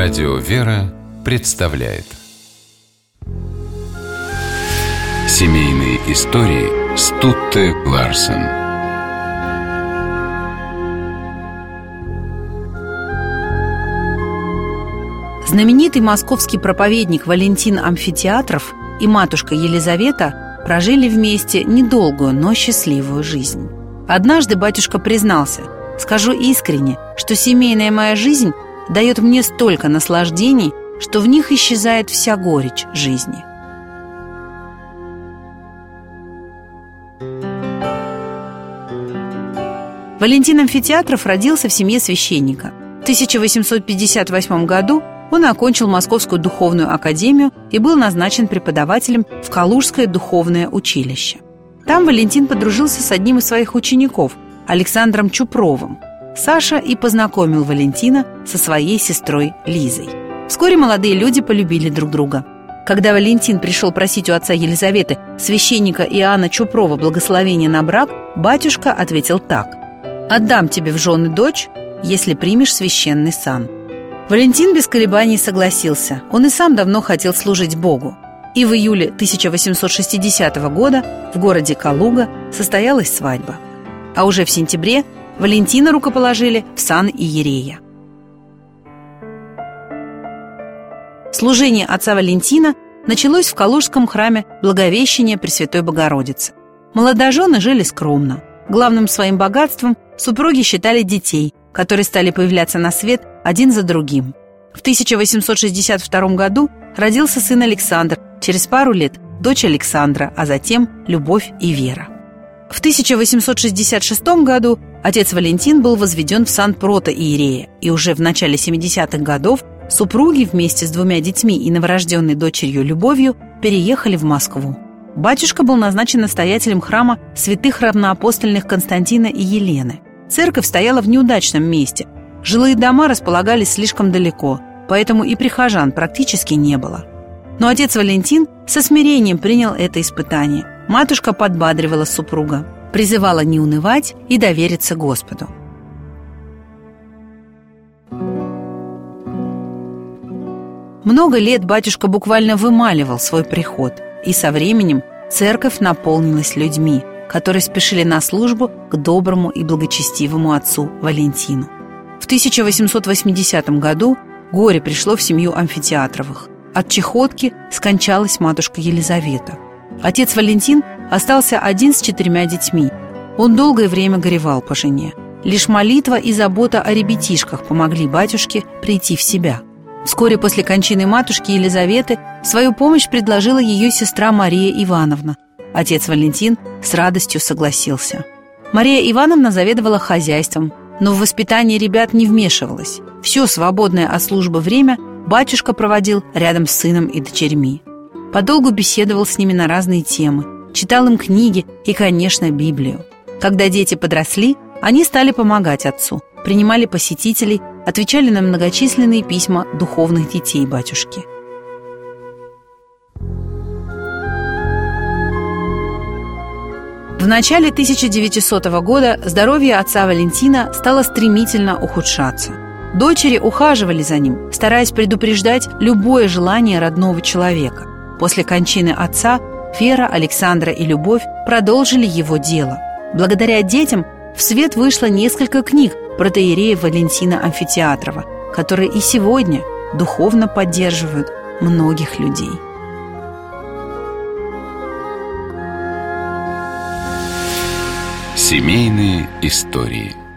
Радио «Вера» представляет Семейные истории Стутте Ларсен Знаменитый московский проповедник Валентин Амфитеатров и матушка Елизавета прожили вместе недолгую, но счастливую жизнь. Однажды батюшка признался, скажу искренне, что семейная моя жизнь дает мне столько наслаждений, что в них исчезает вся горечь жизни. Валентин Амфитеатров родился в семье священника. В 1858 году он окончил Московскую духовную академию и был назначен преподавателем в Калужское духовное училище. Там Валентин подружился с одним из своих учеников, Александром Чупровым, Саша и познакомил Валентина со своей сестрой Лизой. Вскоре молодые люди полюбили друг друга. Когда Валентин пришел просить у отца Елизаветы, священника Иоанна Чупрова, благословения на брак, батюшка ответил так «Отдам тебе в жены дочь, если примешь священный сан». Валентин без колебаний согласился. Он и сам давно хотел служить Богу. И в июле 1860 года в городе Калуга состоялась свадьба. А уже в сентябре Валентина рукоположили в сан Иерея. Служение отца Валентина началось в Калужском храме Благовещения Пресвятой Богородицы. Молодожены жили скромно. Главным своим богатством супруги считали детей, которые стали появляться на свет один за другим. В 1862 году родился сын Александр, через пару лет – дочь Александра, а затем – Любовь и Вера. В 1866 году отец Валентин был возведен в сан прото-иерея, и уже в начале 70-х годов супруги вместе с двумя детьми и новорожденной дочерью Любовью переехали в Москву. Батюшка был назначен настоятелем храма святых равноапостольных Константина и Елены. Церковь стояла в неудачном месте. Жилые дома располагались слишком далеко, поэтому и прихожан практически не было. Но отец Валентин со смирением принял это испытание – матушка подбадривала супруга, призывала не унывать и довериться Господу. Много лет батюшка буквально вымаливал свой приход, и со временем церковь наполнилась людьми, которые спешили на службу к доброму и благочестивому отцу Валентину. В 1880 году горе пришло в семью Амфитеатровых. От чехотки скончалась матушка Елизавета – Отец Валентин остался один с четырьмя детьми. Он долгое время горевал по жене. Лишь молитва и забота о ребятишках помогли батюшке прийти в себя. Вскоре после кончины матушки Елизаветы свою помощь предложила ее сестра Мария Ивановна. Отец Валентин с радостью согласился. Мария Ивановна заведовала хозяйством, но в воспитание ребят не вмешивалась. Все свободное от службы время батюшка проводил рядом с сыном и дочерьми. Подолгу беседовал с ними на разные темы, читал им книги и, конечно, Библию. Когда дети подросли, они стали помогать отцу, принимали посетителей, отвечали на многочисленные письма духовных детей батюшки. В начале 1900 года здоровье отца Валентина стало стремительно ухудшаться. Дочери ухаживали за ним, стараясь предупреждать любое желание родного человека – После кончины отца Вера, Александра и Любовь продолжили его дело. Благодаря детям в свет вышло несколько книг протеерея Валентина Амфитеатрова, которые и сегодня духовно поддерживают многих людей. Семейные истории –